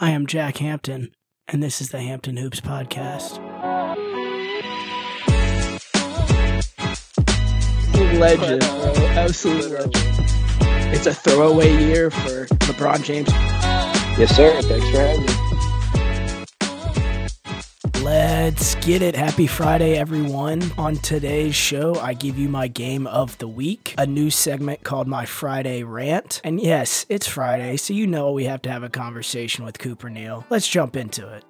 I am Jack Hampton, and this is the Hampton Hoops Podcast. Legend, bro. Absolute legend. It's a throwaway year for LeBron James. Yes, sir. Thanks for having me. Let's get it. Happy Friday, everyone. On today's show, I give you my game of the week, a new segment called My Friday Rant. And yes, it's Friday, so you know we have to have a conversation with Cooper Neal. Let's jump into it.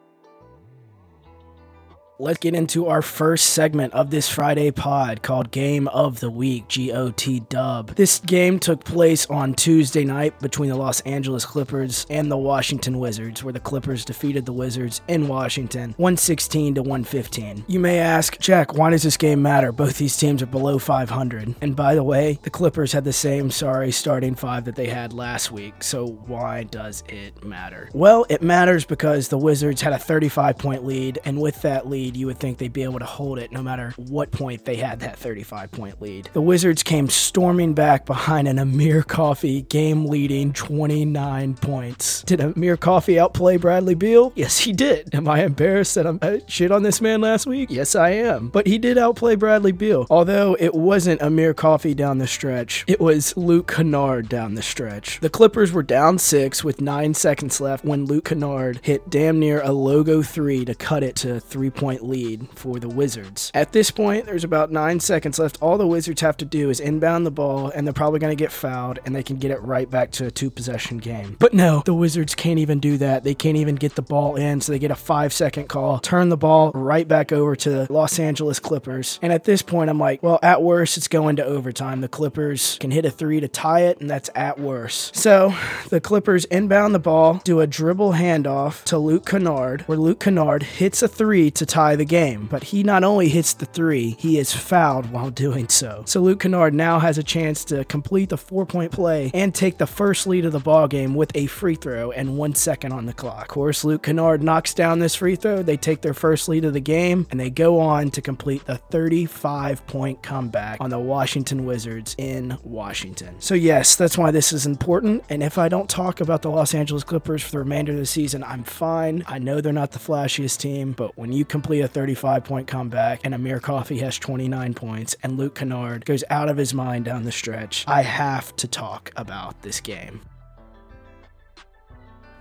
Let's get into our first segment of this Friday pod called Game of the Week, GOT Dub. This game took place on Tuesday night between the Los Angeles Clippers and the Washington Wizards, where the Clippers defeated the Wizards in Washington 116 to 115. You may ask, Jack, why does this game matter? Both these teams are below 500. And by the way, the Clippers had the same sorry starting five that they had last week, so why does it matter? Well, it matters because the Wizards had a 35 point lead, and with that lead, lead, you would think they'd be able to hold it no matter what point they had that 35 point lead. The Wizards came storming back behind an Amir Coffey game leading 29 points. Did Amir Coffey outplay Bradley Beal? Yes, he did. Am I embarrassed that I uh, shit on this man last week? Yes, I am. But he did outplay Bradley Beal. Although it wasn't Amir Coffey down the stretch, it was Luke Kennard down the stretch. The Clippers were down six with nine seconds left when Luke Kennard hit damn near a logo three to cut it to three point point lead for the Wizards. At this point, there's about nine seconds left. All the Wizards have to do is inbound the ball, and they're probably going to get fouled, and they can get it right back to a two possession game. But no, the Wizards can't even do that. They can't even get the ball in, so they get a five second call, turn the ball right back over to the Los Angeles Clippers. And at this point, I'm like, well, at worst, it's going to overtime. The Clippers can hit a three to tie it, and that's at worst. So the Clippers inbound the ball, do a dribble handoff to Luke Kennard, where Luke Kennard hits a three to tie tie the game, but he not only hits the three, he is fouled while doing so. So Luke Kennard now has a chance to complete the four point play and take the first lead of the ball game with a free throw and one second on the clock. Of course, Luke Kennard knocks down this free throw. They take their first lead of the game and they go on to complete the 35 point comeback on the Washington Wizards in Washington. So, yes, that's why this is important. And if I don't talk about the Los Angeles Clippers for the remainder of the season, I'm fine. I know they're not the flashiest team, but when you complete a 35 point comeback, and Amir Coffey has 29 points, and Luke Kennard goes out of his mind down the stretch. I have to talk about this game.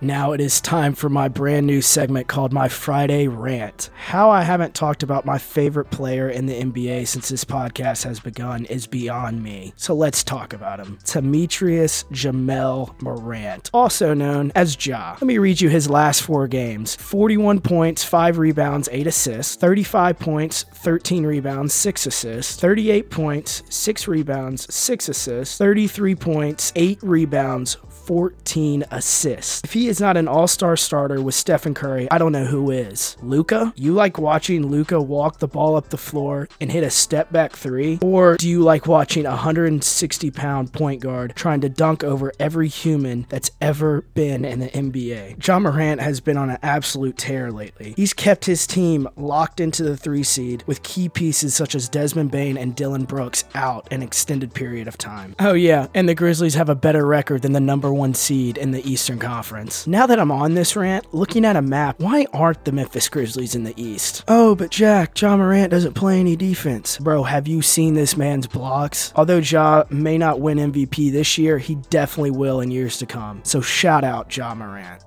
Now it is time for my brand new segment called My Friday Rant. How I haven't talked about my favorite player in the NBA since this podcast has begun is beyond me. So let's talk about him. Demetrius Jamel Morant, also known as Ja. Let me read you his last four games 41 points, 5 rebounds, 8 assists, 35 points, 13 rebounds, 6 assists, 38 points, 6 rebounds, 6 assists, 33 points, 8 rebounds, 14 assists. If he is not an all star starter with Stephen Curry, I don't know who is. Luka? You like watching Luka walk the ball up the floor and hit a step back three? Or do you like watching a 160 pound point guard trying to dunk over every human that's ever been in the NBA? Ja Morant has been on an absolute tear lately. He's kept his team locked into the three seed with key pieces such as Desmond Bane and Dillon Brooks out an extended period of time. Oh, yeah, and the Grizzlies have a better record than the number one seed in the Eastern Conference. Now that I'm on this rant, looking at a map, why aren't the Memphis Grizzlies in the East? Oh, but Jack, Ja Morant doesn't play any defense. Bro, have you seen this man's blocks? Although Ja may not win MVP this year, he definitely will in years to come. So shout out Ja Morant.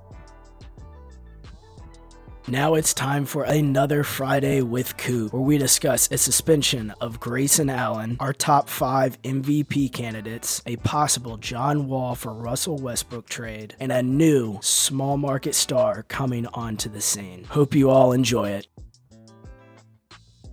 Now it's time for another Friday with Coop, where we discuss a suspension of Grayson Allen, our top five MVP candidates, a possible John Wall for Russell Westbrook trade, and a new small market star coming onto the scene. Hope you all enjoy it.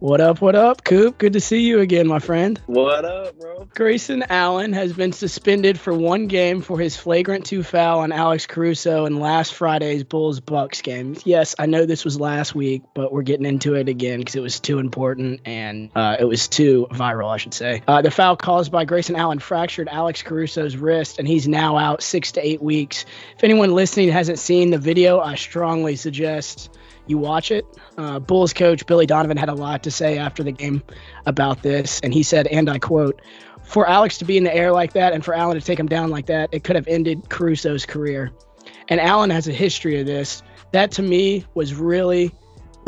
What up, what up, Coop? Good to see you again, my friend. What up, bro? Grayson Allen has been suspended for one game for his flagrant two foul on Alex Caruso in last Friday's Bulls Bucks game. Yes, I know this was last week, but we're getting into it again because it was too important and uh, it was too viral, I should say. Uh, the foul caused by Grayson Allen fractured Alex Caruso's wrist, and he's now out six to eight weeks. If anyone listening hasn't seen the video, I strongly suggest you watch it. Uh, Bulls coach Billy Donovan had a lot to say after the game about this, and he said, and I quote, for Alex to be in the air like that and for Allen to take him down like that, it could have ended Caruso's career. And Allen has a history of this. That to me was really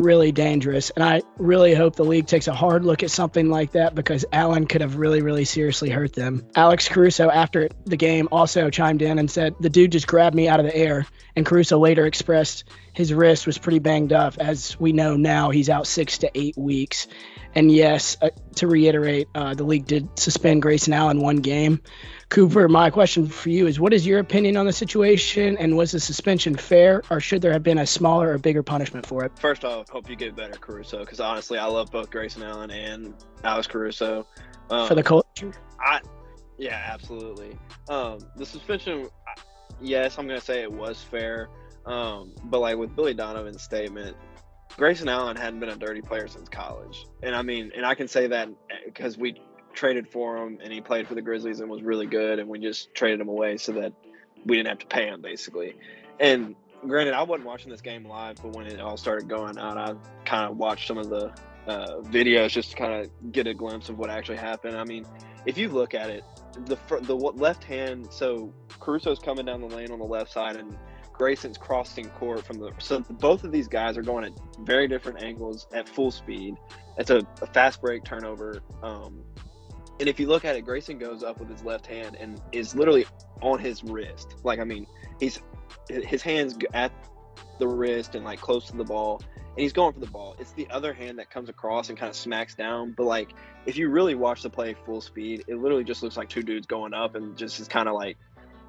really dangerous. And I really hope the league takes a hard look at something like that because Allen could have really, really seriously hurt them. Alex Caruso, after the game, also chimed in and said, The dude just grabbed me out of the air. And Caruso later expressed his wrist was pretty banged up. As we know now, he's out six to eight weeks. And yes, uh, to reiterate, uh, the league did suspend Grayson Allen one game. Cooper, my question for you is what is your opinion on the situation and was the suspension fair or should there have been a smaller or bigger punishment for it? First off, hope you get better, Caruso, because honestly, I love both Grayson Allen and Alex Caruso. Um, for the culture? I, yeah, absolutely. Um, the suspension, yes, I'm going to say it was fair. Um, but like with Billy Donovan's statement, Grayson Allen hadn't been a dirty player since college. And I mean, and I can say that because we traded for him and he played for the Grizzlies and was really good, and we just traded him away so that we didn't have to pay him basically. And granted, I wasn't watching this game live, but when it all started going out, I kind of watched some of the uh, videos just to kind of get a glimpse of what actually happened. I mean, if you look at it, the the left hand, so Caruso's coming down the lane on the left side, and Grayson's crossing court from the. So both of these guys are going at very different angles at full speed. It's a, a fast break turnover. Um, and if you look at it, Grayson goes up with his left hand and is literally on his wrist. Like, I mean, he's his hands at the wrist and like close to the ball, and he's going for the ball. It's the other hand that comes across and kind of smacks down. But like, if you really watch the play full speed, it literally just looks like two dudes going up and just is kind of like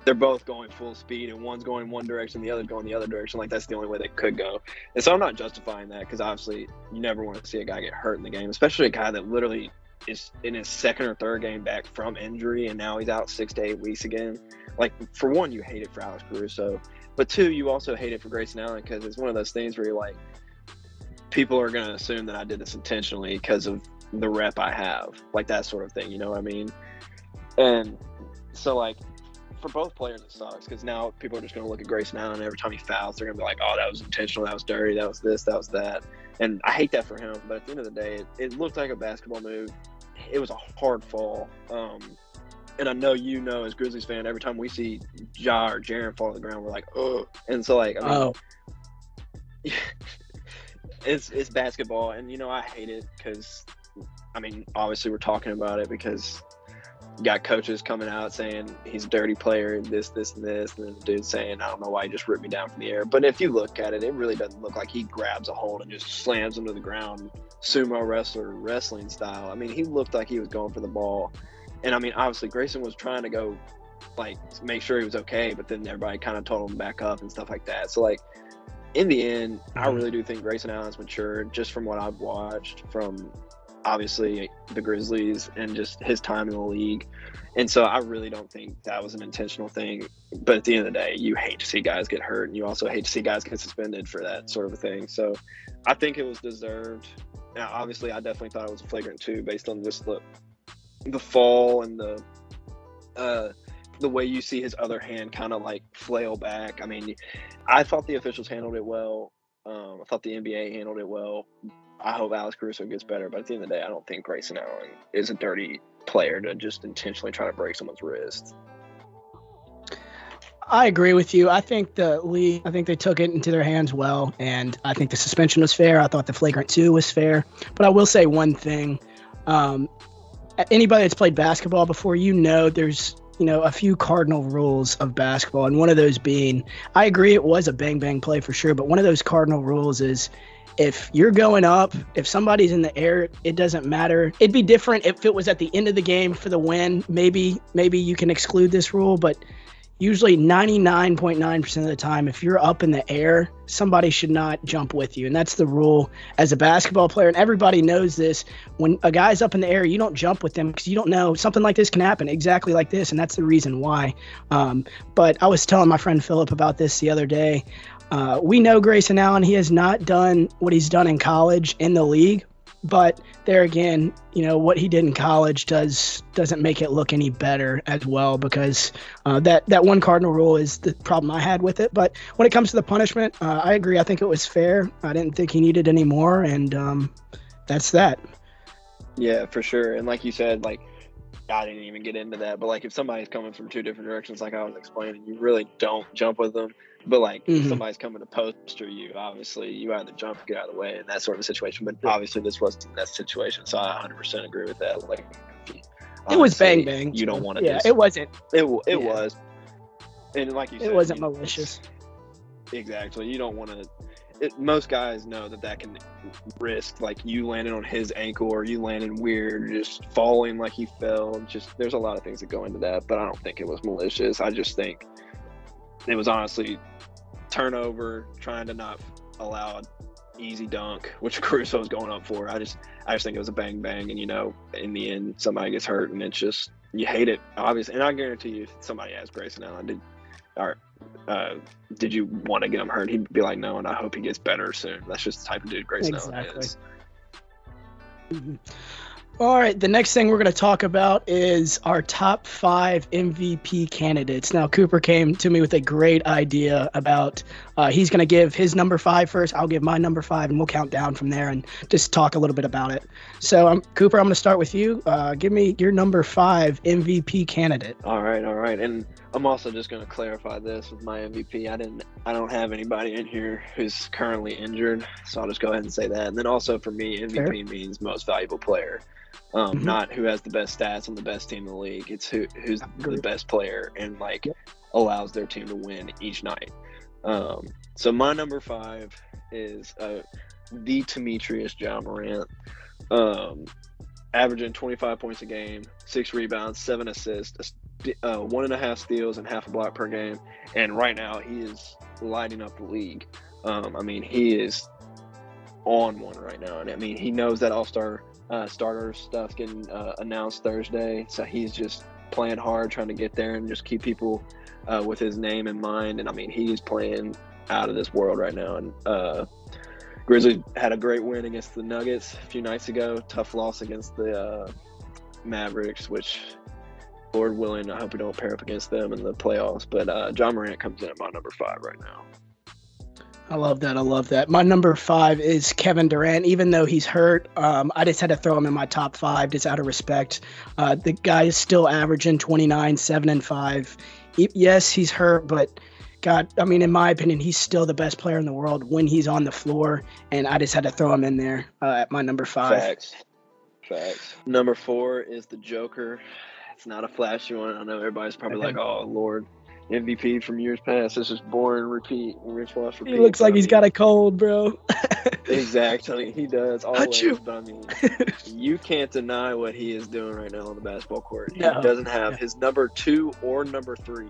they're both going full speed and one's going one direction, the other's going the other direction. Like that's the only way they could go. And so I'm not justifying that because obviously you never want to see a guy get hurt in the game, especially a guy that literally is in his second or third game back from injury, and now he's out six to eight weeks again. Like for one, you hate it for Alex Caruso, but two, you also hate it for Grayson Allen because it's one of those things where you're like, people are gonna assume that I did this intentionally because of the rep I have, like that sort of thing. You know what I mean? And so like for both players it sucks because now people are just going to look at Grayson Allen and every time he fouls, they're going to be like, "Oh, that was intentional. That was dirty. That was this. That was that." And I hate that for him. But at the end of the day, it, it looked like a basketball move it was a hard fall. Um, and I know you know as Grizzlies fan, every time we see Ja or Jaren fall to the ground, we're like, oh. And so like, I mean, oh. it's it's basketball, and you know I hate it because, I mean, obviously we're talking about it because got coaches coming out saying he's a dirty player, this, this, and this, and then the dude saying, I don't know why he just ripped me down from the air. But if you look at it, it really doesn't look like he grabs a hold and just slams him to the ground, sumo wrestler wrestling style. I mean, he looked like he was going for the ball. And I mean, obviously, Grayson was trying to go, like, make sure he was okay, but then everybody kind of told him back up and stuff like that. So, like, in the end, I mm-hmm. really do think Grayson Allen's matured just from what I've watched from obviously the Grizzlies and just his time in the league. And so I really don't think that was an intentional thing. But at the end of the day, you hate to see guys get hurt and you also hate to see guys get suspended for that sort of a thing. So I think it was deserved. Now, obviously, I definitely thought it was a flagrant too, based on just the the fall and the uh, the way you see his other hand kind of like flail back. I mean, I thought the officials handled it well. Um, I thought the NBA handled it well. I hope Alex Caruso gets better, but at the end of the day, I don't think Grayson Allen is a dirty player to just intentionally try to break someone's wrist. I agree with you. I think the league, I think they took it into their hands well, and I think the suspension was fair. I thought the flagrant two was fair. But I will say one thing: um, anybody that's played basketball before, you know, there's you know a few cardinal rules of basketball, and one of those being, I agree, it was a bang bang play for sure, but one of those cardinal rules is if you're going up, if somebody's in the air, it doesn't matter. It'd be different if it was at the end of the game for the win. Maybe maybe you can exclude this rule, but usually 99.9% of the time if you're up in the air, somebody should not jump with you. And that's the rule as a basketball player and everybody knows this. When a guy's up in the air, you don't jump with them because you don't know something like this can happen exactly like this and that's the reason why. Um, but I was telling my friend Philip about this the other day. Uh, we know Grayson Allen. He has not done what he's done in college in the league, but there again, you know what he did in college does doesn't make it look any better as well because uh, that that one cardinal rule is the problem I had with it. But when it comes to the punishment, uh, I agree. I think it was fair. I didn't think he needed any more, and um, that's that. Yeah, for sure. And like you said, like I didn't even get into that, but like if somebody's coming from two different directions, like I was explaining, you really don't jump with them. But like Mhm. if somebody's coming to poster you, obviously you either jump get out of the way in that sort of situation. But obviously this wasn't that situation, so I 100% agree with that. Like It was bang bang. You don't want to. Yeah, just, it wasn't. It it yeah. was, and like you said, It wasn't you- malicious. Exactly. You don't want to. It, most guys know that that can risk like you landing on his ankle or you landing weird, just falling like he fell. Just there's a lot of things that go into that, but I don't think it was malicious. I just think it was honestly turnover, trying to not allow an easy dunk, which Caruso was going up for. I just I just think it was a bang bang, and you know, in the end, somebody gets hurt, and it's just you hate it, obviously. And I guarantee you, if somebody asked Grayson Allen, did or uh, did you want to get him hurt? He'd be like, no, and I hope he gets better soon. That's just the type of dude Grayson Allen Exactly. is. Mhm. All right, the next thing we're going to talk about is our top five MVP candidates. Now, Cooper came to me with a great idea about uh, he's going to give his number five first. I'll give my number five, and we'll count down from there and just talk a little bit about it. So, um, Cooper, I'm going to start with you. Uh, give me your number five MVP candidate. All right, all right, and I'm also just going to clarify this with my MVP. I didn't, I don't have anybody in here who's currently injured, so I'll just go ahead and say that. And then also for me, MVP Fair. means most valuable player, um, Mhm. not who has the best stats on the best team in the league. It's who who's the best player and like Yep. allows their team to win each night. Um, so my number five is uh, the Demetrius John Morant. Um, averaging 25 points a game, six rebounds, seven assists, uh, one and a half steals, and half a block per game. And right now, he is lighting up the league. Um, I mean, he is on one right now, and I mean, he knows that All Star uh, starter stuff getting uh, announced Thursday, so he's just playing hard, trying to get there and just keep people uh, with his name in mind. And I mean, he's playing out of this world right now, and. Uh, Grizzlies had a great win against the Nuggets a few nights ago. Tough loss against the uh, Mavericks, which, Lord willing, I hope we don't pair up against them in the playoffs. But uh, Ja Morant comes in at my number five right now. I love that. I love that. My number five is Kevin Durant. Even though he's hurt, um, I just had to throw him in my top five just out of respect. Uh, the guy is still averaging 29, 7, and 5. He- yes, he's hurt, but God, I mean, in my opinion, he's still the best player in the world when he's on the floor. And I just had to throw him in there uh, at my number five. Facts. Facts. Number four is the Joker. It's not a flashy one. I know everybody's probably like, oh, Lord. MVP from years past. This is boring. Repeat. Rinse, wash, repeat. He looks like he's got a cold, bro. Exactly, he does always. But I mean, you can't deny what he is doing right now on the basketball court. He doesn't have his number two or number three,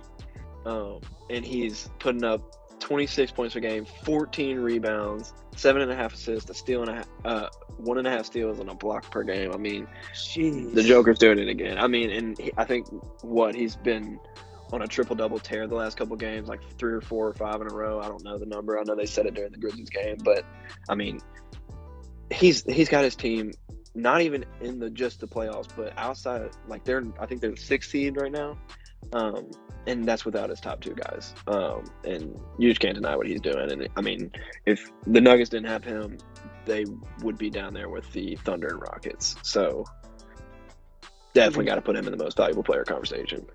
um, and he's putting up 26 points per game, 14 rebounds, seven and a half assists, a steal and a half, uh, one and a half steals, and a block per game. I mean, Jeez. the Joker's doing it again. I mean, and he, I think what he's been on a triple double tear the last couple games, like three or four or five in a row. I don't know the number. I know they said it during the Grizzlies game, but I mean, he's he's got his team not even in the just the playoffs, but outside. Like they're, I think they're the sixth seed right now, um, and that's without his top two guys. Um, and you just can't deny what he's doing. And I mean, if the Nuggets didn't have him, they would be down there with the Thunder and Rockets. So definitely got to put him in the most valuable player conversation.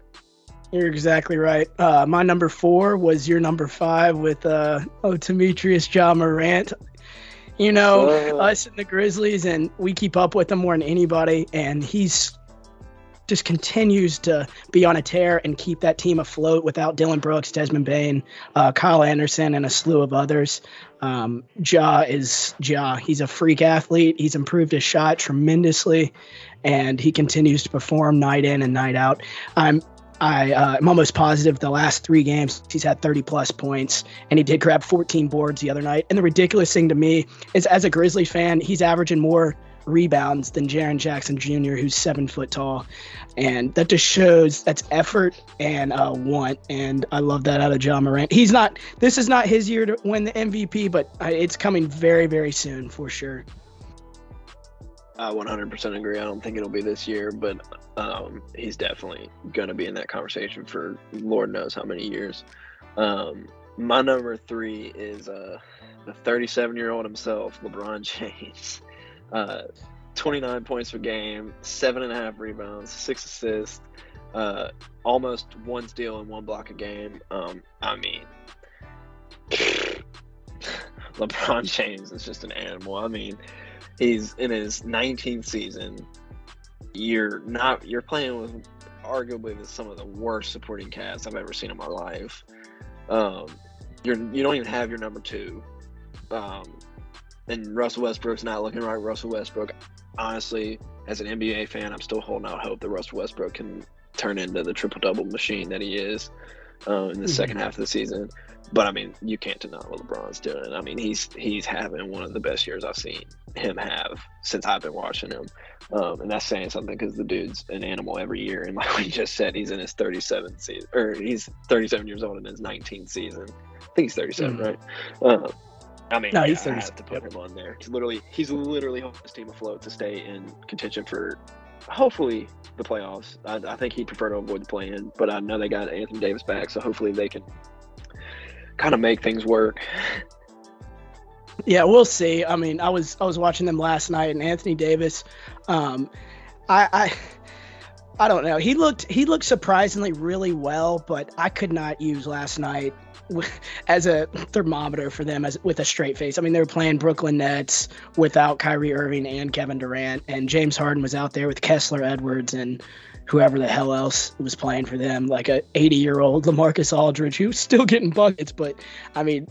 You're exactly right. Uh, my number four was your number five with uh, oh Demetrius John Morant. You know, us and the Grizzlies, and we keep up with him more than anybody. And he's just continues to be on a tear and keep that team afloat without Dillon Brooks, Desmond Bane, uh, Kyle Anderson, and a slew of others. Um, Ja is Ja. He's a freak athlete. He's improved his shot tremendously, and he continues to perform night in and night out. I'm I uh, am almost positive the last three games he's had 30 plus points, and he did grab 14 boards the other night. And the ridiculous thing to me is, as a Grizzlies fan, he's averaging more rebounds than Jaren Jackson Jr., who's seven foot tall, and that just shows that's effort and uh, want. And I love that out of Ja Morant. He's not. This is not his year to win the MVP, but uh, it's coming very, very soon for sure. I 100% agree. I don't think it'll be this year, but um, he's definitely going to be in that conversation for Lord knows how many years. Um, my number three is uh, the 37 year old himself, LeBron James. Uh, 29 points per game, seven and a half rebounds, six assists, uh, almost one steal and one block a game. Um, I mean, LeBron James is just an animal. I mean, he's in his 19th season. You're not you're playing with arguably the, some of the worst supporting cast I've ever seen in my life. Um, you're you don't even have your number two. Um, and Russell Westbrook's not looking right. Russell Westbrook, honestly, as an NBA fan, I'm still holding out hope that Russell Westbrook can turn into the triple double machine that he is uh, in the mm-hmm. second half of the season. But I mean, you can't deny what LeBron's doing. I mean, he's he's having one of the best years I've seen him have since I've been watching him, um, and that's saying something because the dude's an animal every year. And like we just said, he's in his 37th season, or he's 37 years old in his 19th season. I think he's 37, mm-hmm. right? Uh, I mean, no, yeah, he's 30. I have to put him on there. He's literally, he's literally holding his team afloat to stay in contention for hopefully the playoffs. I, I think he'd prefer to avoid the play-in, but I know they got Anthony Davis back, so hopefully they can kind of make things work. Yeah, we'll see. I mean, I was I was watching them last night, and Anthony Davis, um, I, I I don't know. He looked he looked surprisingly really well, but I could not use last night as a thermometer for them as with a straight face. I mean, they were playing Brooklyn Nets without Kyrie Irving and Kevin Durant, and James Harden was out there with Kessler Edwards and whoever the hell else was playing for them, like a 80 year old LaMarcus Aldridge who's still getting buckets. But I mean,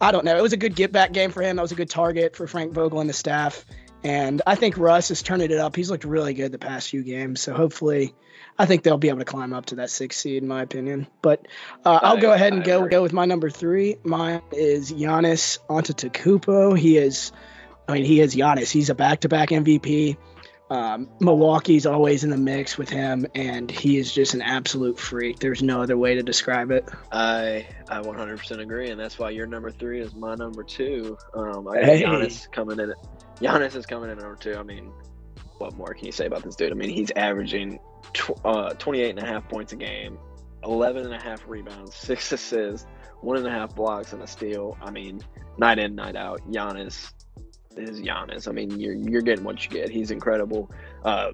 I don't know. It was a good get back game for him. That was a good target for Frank Vogel and the staff. And I think Russ is turning it up. He's looked really good the past few games. So hopefully I think they'll be able to climb up to that sixth seed, in my opinion. But uh, I'll go ahead and go go with my number three. Mine is Giannis Antetokounmpo. He is, I mean, he is Giannis. He's a back-to-back MVP. Um, Milwaukee's always in the mix with him, and he is just an absolute freak. There's no other way to describe it. I I 100% agree, and that's why your number three is my number two. Um, I hey. Giannis coming in. Giannis is coming in at number two. I mean, what more can you say about this dude? I mean, he's averaging tw- uh, 28 and a half points a game, 11 and a half rebounds, six assists, one and a half blocks, and a steal. I mean, night in, night out, Giannis is Giannis. I mean, you're you're getting what you get. He's incredible. Uh,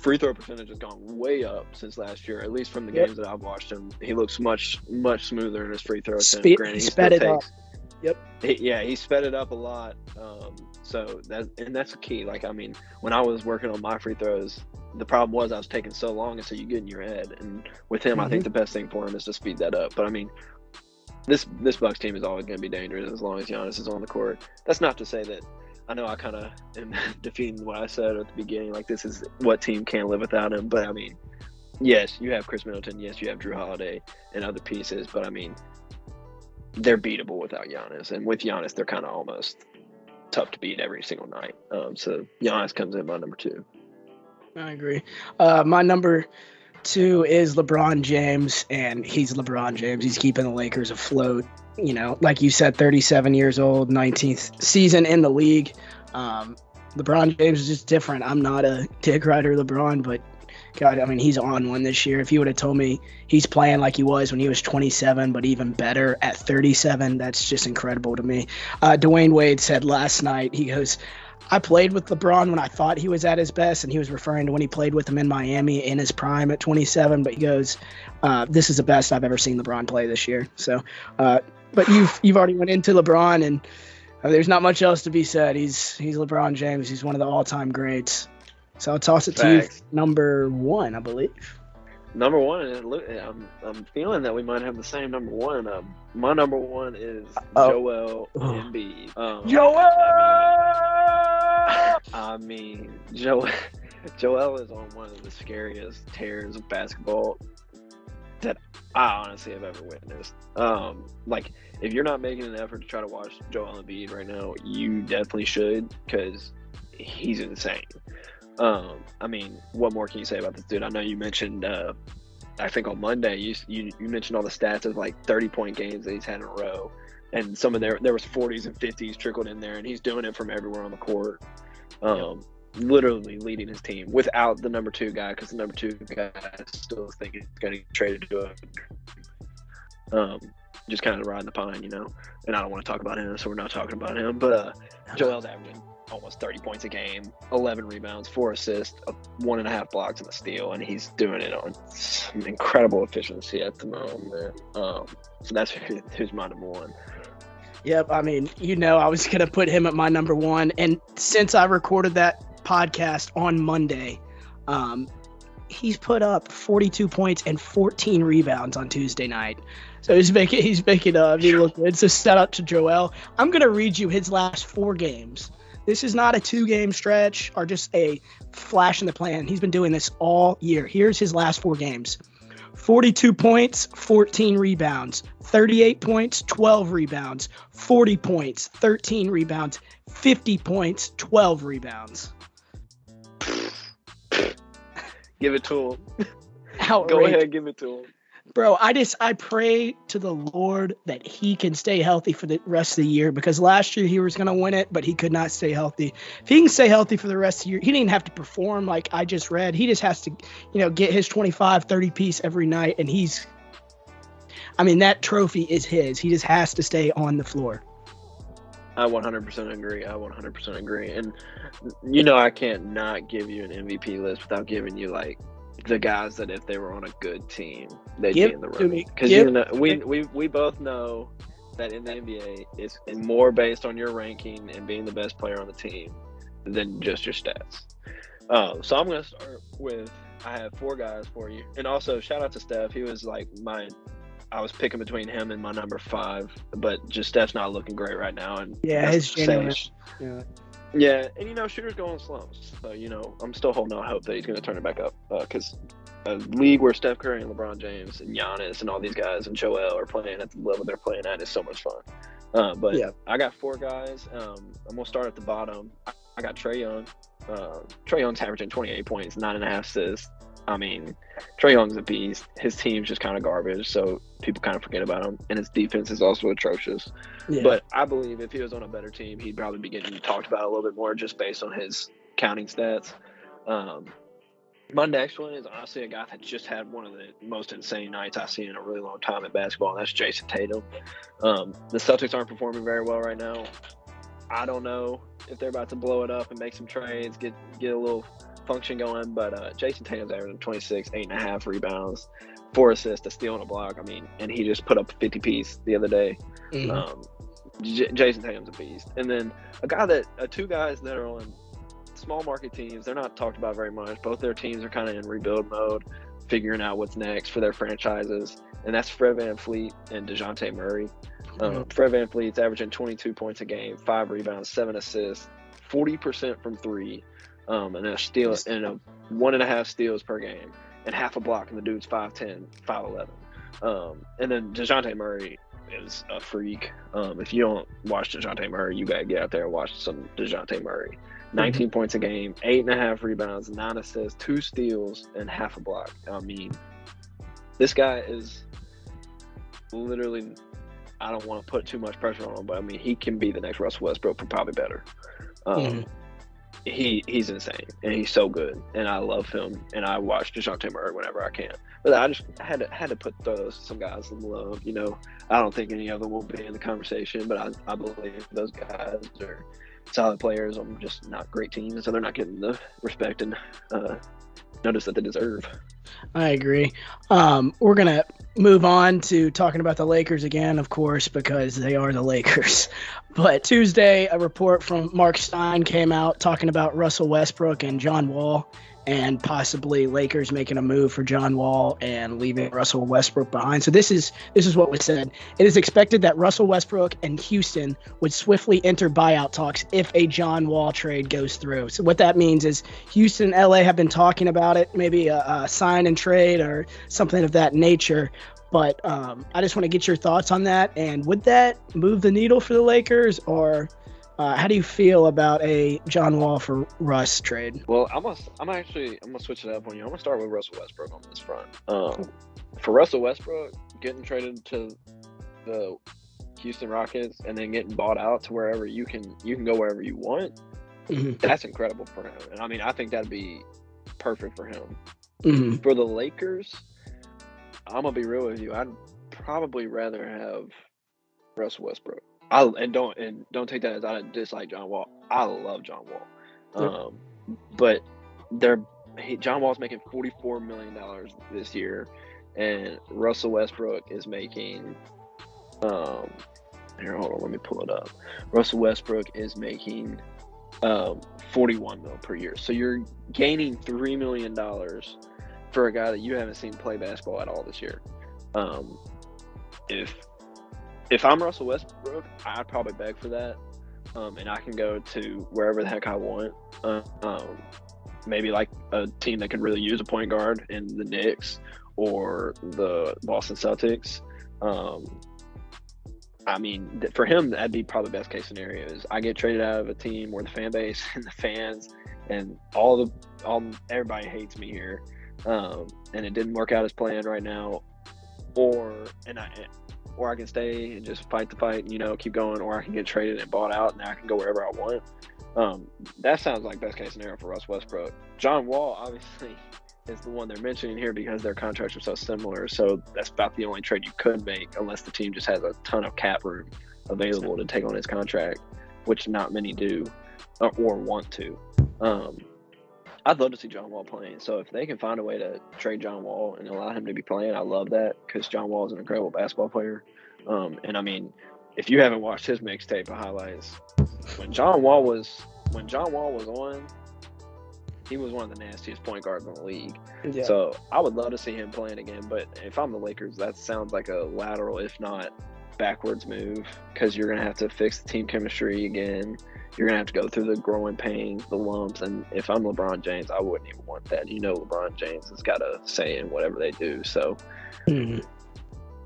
free throw percentage has gone way up since last year. At least from the yep. games that I've watched him, he looks much much smoother in his free throw. Speed, Granted, he sped it takes, up. Yep. He, yeah, he sped it up a lot. Um, so that and that's the key. Like I mean, when I was working on my free throws, the problem was I was taking so long, and so you get in your head. And with him, mm-hmm. I think mm-hmm. the best thing for him is to speed that up. But I mean, this this Bucks team is always going to be dangerous as long as Giannis is on the court. That's not to say that I know I kind of am defeating what I said at the beginning. Like this is what team can't live without him. But I mean, yes, you have Khris Middleton. Yes, you have Jrue Holiday and other pieces. But I mean, they're beatable without Giannis, and with Giannis, they're kind of almost tough to beat every single night. Um, so Giannis comes in my number two. I agree. Uh, my number two is LeBron James, and he's LeBron James. He's keeping the Lakers afloat. You know, like you said, 37 years old, 19th season in the league. Um, LeBron James is just different. I'm not a dick rider LeBron, but God, I mean, he's on one this year. If you would have told me he's playing like he was when he was 27, but even better at 37, that's just incredible to me. Uh, Dwyane Wade said last night, he goes, I played with LeBron when I thought he was at his best, and he was referring to when he played with him in Miami in his prime at 27. But he goes, uh, "This is the best I've ever seen LeBron play this year." So, uh, but you've you've already went into LeBron, and uh, there's not much else to be said. He's he's LeBron James. He's one of the all-time greats. So I'll toss it Facts. to you, number one, I believe. Number one, I'm, I'm feeling that we might have the same number one. Um, my number one is oh. Joel Embiid. Um, Joel. I mean, Joel. Joel is on one of the scariest tears of basketball that I honestly have ever witnessed. Um, like, if you're not making an effort to try to watch Joel Embiid right now, you definitely should because he's insane. Um, I mean, what more can you say about this dude? I know you mentioned, uh, I think on Monday, you, you you mentioned all the stats of like 30 point games that he's had in a row, and some of there there was 40s and 50s trickled in there, and he's doing it from everywhere on the court. Um, literally leading his team without the number two guy because the number two guy I still think is going to get traded to a um, just kind of riding the pine, you know. And I don't want to talk about him, so we're not talking about him. But uh, Joel's averaging almost 30 points a game, 11 rebounds, four assists, one and a half blocks, and a steal, and he's doing it on some incredible efficiency at the moment. Um, so that's who's my number one. Yep. I mean, you know, I was to put him at my number one. And since I recorded that podcast on Monday, um, he's put up 42 points and 14 rebounds on Tuesday night. So he's making he's making uh me look good. So shout out to Joel. I'm gonna read you his last four games. This is not a two game stretch or just a flash in the plan. He's been doing this all year. Here's his last four games. 42 points, 14 rebounds, 38 points, 12 rebounds, 40 points, 13 rebounds, 50 points, 12 rebounds. Give it to him. Outrageous. Go ahead, give it to him. Bro, I just I pray to the Lord that he can stay healthy for the rest of the year because last year he was gonna win it, but he could not stay healthy. If he can stay healthy for the rest of the year, he didn't have to perform like I just read. He just has to, you know, get his 25, 30 piece every night, and he's I mean, that trophy is his. He just has to stay on the floor. I 100% agree. I 100% agree. And you know, I can't not give you an MVP list without giving you like the guys that if they were on a good team, they'd Give be in the to room. Because you know, we, we we both know that in the NBA, it's more based on your ranking and being the best player on the team than just your stats. Uh, so I'm gonna start with I have four guys for you, and also shout out to Steph. He was like my. I was picking between him and my number five, but just Steph's not looking great right now, and Yeah, his genuine- Yeah. Yeah, and you know, shooters go in slumps. So you know, I'm still holding out hope that he's going to turn it back up because a league where Steph Curry and LeBron James and Giannis and all these guys and Joel are playing at the level they're playing at is so much fun. Uh, but Yeah. I got four guys. Um, I'm gonna start at the bottom. I, I got Trae Young. Uh, Trae Young's averaging 28 points, nine and a half assists. I mean, Trae Young's a beast. His team's just kind of garbage, so people kind of forget about him. And his defense is also atrocious. Yeah. But I believe if he was on a better team, he'd probably be getting talked about a little bit more just based on his counting stats. Um, my next one is honestly a guy that just had one of the most insane nights I've seen in a really long time in basketball, and that's Jayson Tatum. Um, the Celtics aren't performing very well right now. I don't know if they're about to blow it up and make some trades, get get a little function going, but uh, Jayson Tatum's averaging 26, eight and a half rebounds, four assists, a steal and a block. I mean, and he just put up a 50 piece the other day. Mhm. Um, J- Jayson Tatum's a beast, and then a guy that uh, two guys that are on small market teams. They're not talked about very much. Both their teams are kind of in rebuild mode, figuring out what's next for their franchises, and that's Fred VanVleet and Dejounte Murray. Um, Fred VanVleet's averaging 22 points a game, five rebounds, seven assists, 40% from three, um, and a steal and a one and a half steals per game, and half a block. And the dude's 5'10", 5'11". Um, and then Dejounte Murray is a freak. Um, if you don't watch Dejounte Murray, you gotta get out there and watch some Dejounte Murray. 19 points a game, eight and a half rebounds, nine assists, two steals, and half a block. I mean, this guy is literally. I don't want to put too much pressure on him, but I mean, he can be the next Russell Westbrook, but probably better. Um, Mhm. He he's insane, and he's so good, and I love him, and I watch Dejounte Murray whenever I can. But I just had to had to put those some guys some love. You know, I don't think any of them will be in the conversation, but I, I believe those guys are solid players on just not great teams, And so they're not getting the respect and uh, notice that they deserve. I agree. Um, we're gonna move on to talking about the Lakers again, of course, because they are the Lakers. But Tuesday, a report from Marc Stein came out talking about Russell Westbrook and John Wall, and possibly Lakers making a move for John Wall and leaving Russell Westbrook behind. So this is this is what was said. It is expected that Russell Westbrook and Houston would swiftly enter buyout talks if a John Wall trade goes through. So what that means is Houston and LA have been talking about it, maybe a, a sign and trade or something of that nature. But um, I just want to get your thoughts on that. And would that move the needle for the Lakers, or uh, how do you feel about a John Wall for Russ trade? Well, I'm gonna, I'm actually I'm gonna switch it up on you. I'm gonna start with Russell Westbrook on this front. Um, for Russell Westbrook getting traded to the Houston Rockets and then getting bought out to wherever you can you can go wherever you want. Mhm. That's incredible for him, and I mean I think that'd be perfect for him. Mhm. For the Lakers, I'm gonna be real with you. I'd probably rather have Russell Westbrook. I and don't and don't take that as I dislike John Wall. I love John Wall, um, but they're he, John Wall's making 44 million dollars this year, and Russell Westbrook is making um here, hold on, let me pull it up. Russell Westbrook is making um, 41 mil per year. So you're gaining three million dollars for a guy that you haven't seen play basketball at all this year. Um, if if I'm Russell Westbrook, I'd probably beg for that, um, and I can go to wherever the heck I want. Uh, um, maybe like a team that could really use a point guard in the Knicks or the Boston Celtics. Um, I mean, for him, that'd be probably best case scenario. Is I get traded out of a team where the fan base and the fans and all the all everybody hates me here, um, and it didn't work out as planned right now, or and I or I can stay and just fight the fight, and you know, keep going, or I can get traded and bought out, and I can go wherever I want. Um, that sounds like best case scenario for Russ Westbrook. John Wall, obviously, is the one they're mentioning here because their contracts are so similar. So that's about the only trade you could make unless the team just has a ton of cap room available to take on his contract, which not many do uh, or want to. Um, I'd love to see John Wall playing. So if they can find a way to trade John Wall and allow him to be playing, I love that because John Wall is an incredible basketball player. Um, and I mean, if you haven't watched his mixtape of highlights, when John Wall was when John Wall was on, he was one of the nastiest point guards in the league. Yeah. So I would love to see him playing again. But if I'm the Lakers, that sounds like a lateral, if not backwards move, because you're gonna have to fix the team chemistry again. You're gonna have to go through the growing pains, the lumps, and if I'm LeBron James, I wouldn't even want that. You know, LeBron James has got a say in whatever they do. So mm-hmm.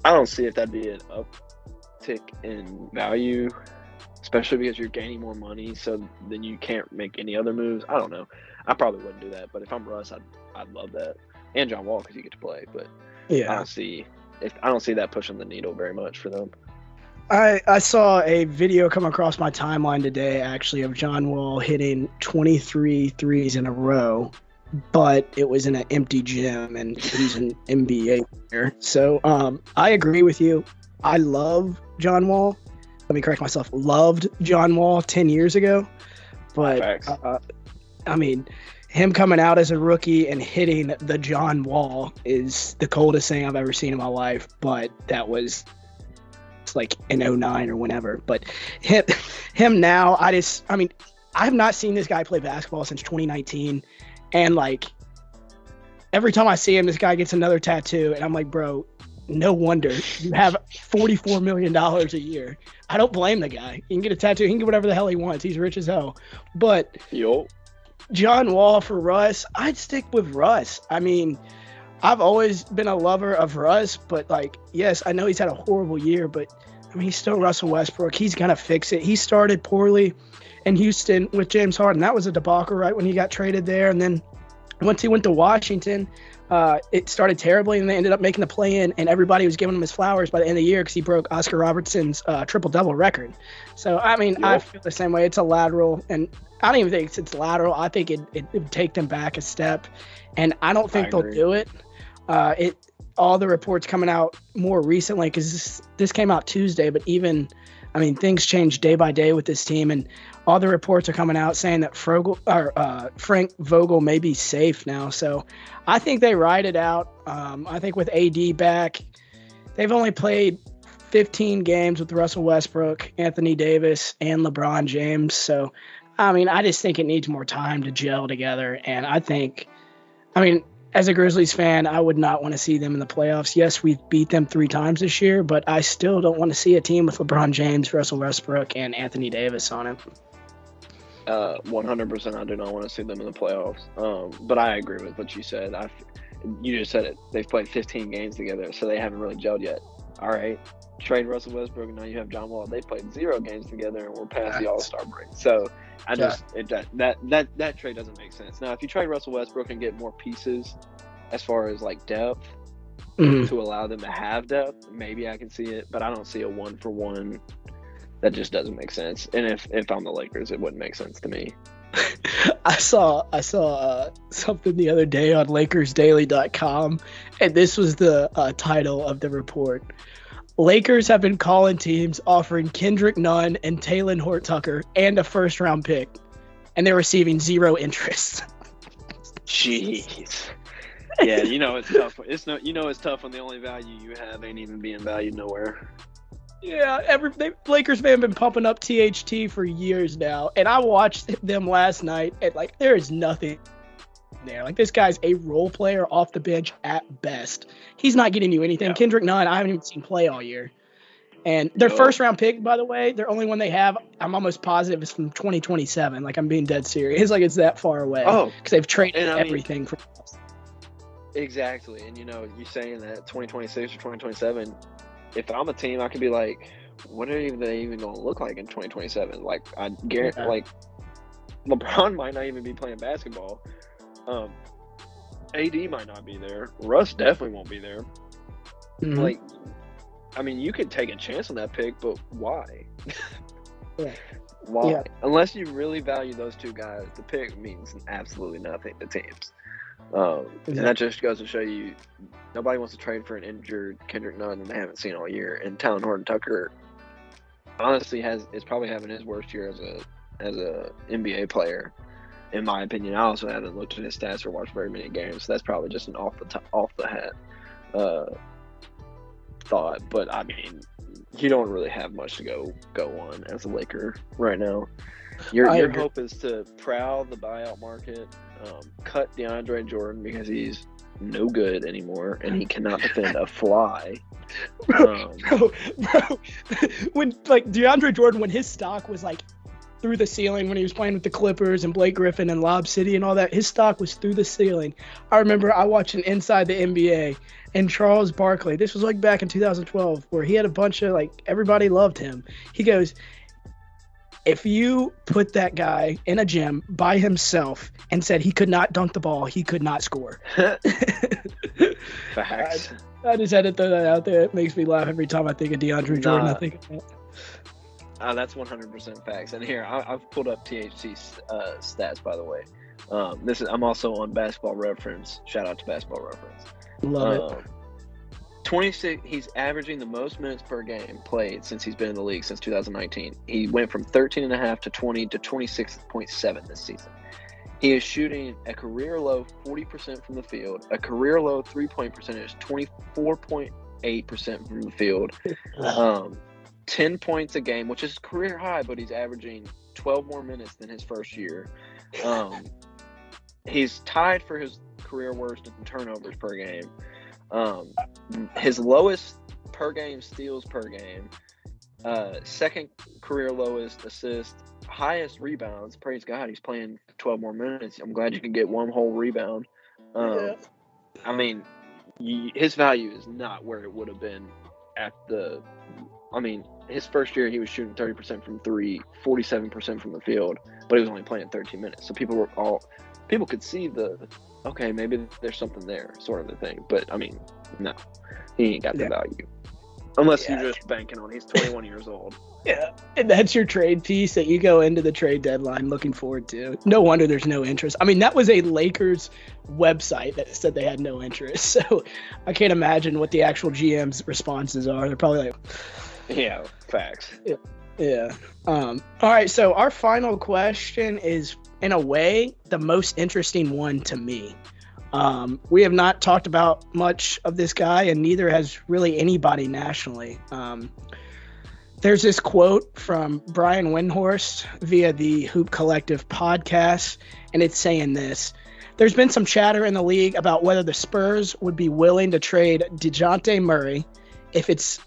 I don't see if that'd be an uptick in value especially because you're gaining more money, so then you can't make any other moves. I don't know. I probably wouldn't do that, but if I'm Russ, I'd I'd love that, and John Wall because you get to play. But yeah, I don't see if I don't see that pushing the needle very much for them. I, I saw a video come across my timeline today actually of John Wall hitting 23 threes in a row, but it was in an empty gym and he's an NBA player. So um, I agree with you. I love John Wall let me correct myself, loved John Wall 10 years ago. But, uh, I mean, him coming out as a rookie and hitting the John Wall is the coldest thing I've ever seen in my life. But that was it's like in 09 or whenever. But him, him now, I just, I mean, I have not seen this guy play basketball since 2019. And like, every time I see him, this guy gets another tattoo. And I'm like, bro, no wonder you have $44 million a year. I don't blame the guy. He can get a tattoo. He can get whatever the hell he wants. He's rich as hell. But Yo. John Wall for Russ, I'd stick with Russ. I mean, I've always been a lover of Russ, but like, yes, I know he's had a horrible year, but I mean, he's still Russell Westbrook. He's gonna fix it. He started poorly in Houston with James Harden. That was a debacle, right when he got traded there, and then once he went to Washington, uh, it started terribly, and they ended up making the play in, and everybody was giving him his flowers by the end of the year because he broke Oscar Robertson's uh, triple double record. So, I mean, yep. I feel the same way. It's a lateral, and I don't even think it's, lateral. I think it, it, it, would take them back a step, and I don't think I they'll do it. Uh, it all the reports coming out more recently because this, this came out Tuesday, but even I mean things change day by day with this team, and all the reports are coming out saying that Frogel, or, uh, Frank Vogel may be safe now. So I think they ride it out. Um, I think with AD back, they've only played 15 games with Russell Westbrook, Anthony Davis, and LeBron James. So, I mean, I just think it needs more time to gel together. And I think, I mean, as a Grizzlies fan, I would not want to see them in the playoffs. Yes, we've beat them three times this year, but I still don't want to see a team with LeBron James, Russell Westbrook, and Anthony Davis on it. Uh, 100%. I do not want to see them in the playoffs. Um, but I agree with what you said. I, you just said it. They've played 15 games together, so they haven't really gelled yet. All right, trade Russell Westbrook, and now you have John Wall. They played zero games together, and we're past the All Star break. So I just yeah. it, that that that that trade doesn't make sense. Now, if you trade Russell Westbrook and get more pieces, as far as like depth, mm-hmm. to allow them to have depth, maybe I can see it. But I don't see a one for one that just doesn't make sense. And if if I'm the Lakers, it wouldn't make sense to me. I saw I saw uh, something the other day on LakersDaily.com, and this was the uh, title of the report. Lakers have been calling teams offering Kendrick Nunn and Talen Horton-Tucker and a first round pick, and they're receiving zero interest. Jeez. Yeah, you know it's tough. It's no, you know it's tough when the only value you have ain't even being valued nowhere. Yeah, every they, Lakers fan been pumping up THT for years now, and I watched them last night, and like there is nothing there. Like this guy's a role player off the bench at best. He's not getting you anything. Yeah. Kendrick Nunn, I haven't even seen play all year. And their No. first round pick, by the way, their only one they have, I'm almost positive is from 2027. Like I'm being dead serious. Like it's that far away. Oh, because they've traded I mean- everything from. Exactly, and you know, you saying that 2026 or 2027. If I'm a team, I could be like, what are even- they even going to look like in 2027? Like, I guarantee, Yeah. like, LeBron might not even be playing basketball. Um, AD might not be there. Russ definitely won't be there. Mhm. Like, I mean, you could take a chance on that pick, but why? Yeah. why? Yeah. Unless you really value those two guys, the pick means absolutely nothing to teams. Um, and that just goes to show you, nobody wants to trade for an injured Kendrick Nunn and they haven't seen all year. And Talen Horton Tucker, honestly, has is probably having his worst year as a as a NBA player, in my opinion. I also haven't looked at his stats or watched very many games. So that's probably just an off the top, off the hat uh, thought. But I mean, you don't really have much to go go on as a Laker right now. Your I your agree. hope is to prowl the buyout market, um, cut DeAndre Jordan because he's no good anymore and he cannot defend a fly. Um, bro, bro, when like DeAndre Jordan, when his stock was like through the ceiling when he was playing with the Clippers and Blake Griffin and Lob City and all that, his stock was through the ceiling. I remember I watched watching Inside the NBA and Charles Barkley. This was like back in 2012, where he had a bunch of like everybody loved him. He goes. If you put that guy in a gym by himself and said he could not dunk the ball, he could not score. facts. I just had to throw that out there. It makes me laugh every time I think of DeAndre Jordan. I think of that. Uh, that's 100% facts. And here, I, I've pulled up THT uh, stats, by the way. Um, this is I'm also on Basketball Reference. Shout out to Basketball Reference. love it. Um, 26. He's averaging the most minutes per game played since he's been in the league since 2019. He went from 13 and a half to 20 to 26.7 this season. He is shooting a career low 40% from the field, a career low three point percentage 24.8% from the field, um, 10 points a game, which is career high, but he's averaging 12 more minutes than his first year. Um, he's tied for his career worst in turnovers per game. Um, his lowest per game steals per game, uh, second career lowest assist, highest rebounds. Praise God, he's playing 12 more minutes. I'm glad you can get one whole rebound. Um, Yeah. I mean, his value is not where it would have been at the. I mean, his first year he was shooting 30% from three, 47% from the field, but he was only playing 13 minutes. So people were all, people could see the, okay, maybe there's something there, sort of the thing. But I mean, no, he ain't got the Yeah. value. Unless Yeah. you're just banking on he's 21 years old. Yeah, and that's your trade piece that you go into the trade deadline looking forward to. No wonder there's no interest. I mean, that was a Lakers website that said they had no interest. So I can't imagine what the actual GM's responses are. They're probably like, Yeah, facts. yeah. Um, all right. So our final question is, in a way, the most interesting one to me. Um, we have not talked about much of this guy, and neither has really anybody nationally. Um, there's this quote from Brian Windhorst via the Hoop Collective podcast, and it's saying this. There's been some chatter in the league about whether the Spurs would be willing to trade Dejounte Murray. If it's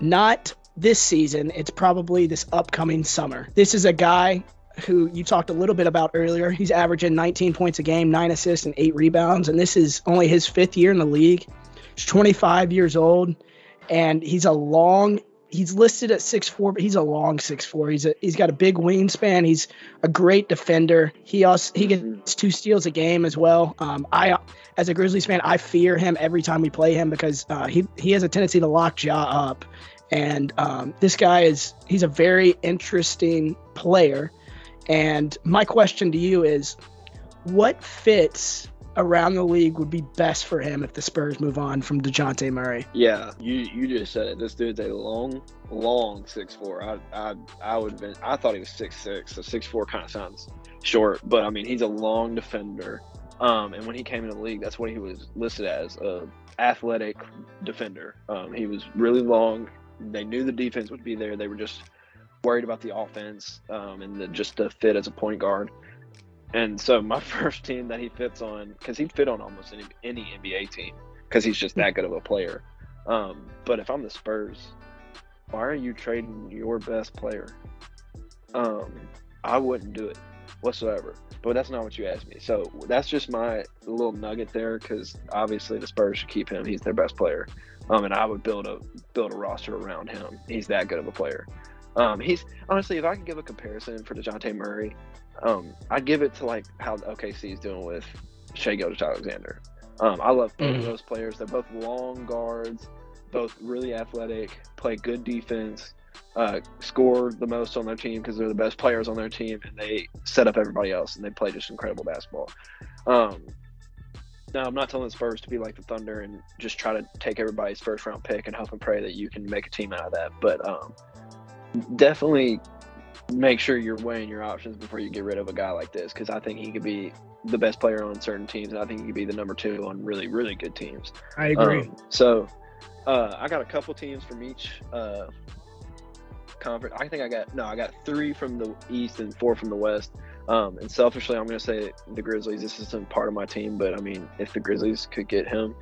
not this season, it's probably this upcoming summer. This is a guy who you talked a little bit about earlier. He's averaging 19 points a game, nine assists, and eight rebounds, and this is only his fifth year in the league. He's 25 years old, and he's a long. He's listed at 6'4", but he's a long 6'4". He's a, he's got a big wingspan. He's a great defender. He also he gets two steals a game as well. Um, I as a Grizzlies fan, I fear him every time we play him because uh, he he has a tendency to lock Ja up, and um, this guy is he's a very interesting player. And my question to you is, what fits around the league would be best for him if the Spurs move on from Dejounte Murray? Yeah, you you just said it. This dude's a long, long six four. I I I would have been. I thought he was six six. So six four kind of sounds short, but I mean he's a long defender. Um, and when he came into the league, that's what he was listed as a athletic defender. Um, he was really long, they knew the defense would be there. They were just worried about the offense um, and the, just the fit as a point guard. And so my first team that he fits on, because he'd fit on almost any, any NBA team, because he's just that good of a player. Um, but if I'm the Spurs, why are you trading your best player? Um, I wouldn't do it whatsoever. But that's not what you asked me. So that's just my little nugget there, because obviously the Spurs should keep him. He's their best player, um, and I would build a build a roster around him. He's that good of a player. Um, he's honestly, if I could give a comparison for Dejounte Murray, um, I'd give it to like how OKC is doing with Shai Gilgeous-Alexander. Um, I love both mm-hmm. of those players. They're both long guards, both really athletic, play good defense, uh, score the most on their team because they're the best players on their team, and they set up everybody else, and they play just incredible basketball. Um, now, I'm not telling the Spurs to be like the Thunder and just try to take everybody's first round pick and hope and pray that you can make a team out of that, but um, definitely make sure you're weighing your options before you get rid of a guy like this because I think he could be the best player on certain teams, and I think he could be the number two on really, really good teams. I agree. Um, so uh, I got a couple teams from each uh, conference. I think I got no, I got three from the East and four from the West. Um, and selfishly, I'm going to say the Grizzlies. This isn't part of my team, but I mean, if the Grizzlies could get him,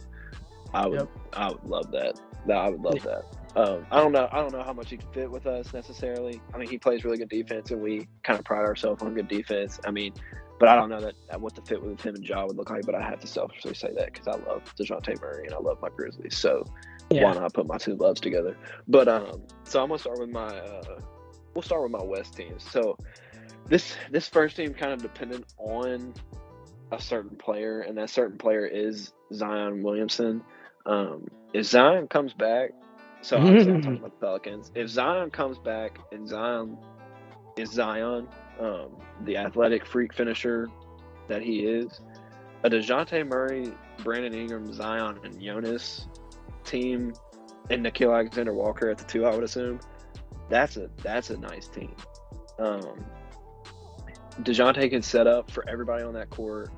I would, yep. I would love that. That I would love that. Um, I don't know. I don't know how much he'd fit with us necessarily. I mean, he plays really good defense, and we kind of pride ourselves on good defense. I mean, but I don't know that what the fit with him and Ja would look like. But I have to selfishly say that because I love Dejounte Murray and I love my Grizzlies. So yeah. why not put my two loves together? But um, so I'm gonna start with my. Uh, we'll start with my West teams. So this this first team kind of dependent on a certain player, and that certain player is Zion Williamson. Um, if Zion comes back, so obviously I'm talking about the Pelicans. If Zion comes back and Zion is Zion, um, the athletic freak finisher that he is, a Dejounte Murray, Brandon Ingram, Zion, and Jonas team, and Nickeil Alexander Walker at the two, I would assume. That's a that's a nice team. Um, Dejounte can set up for everybody on that court.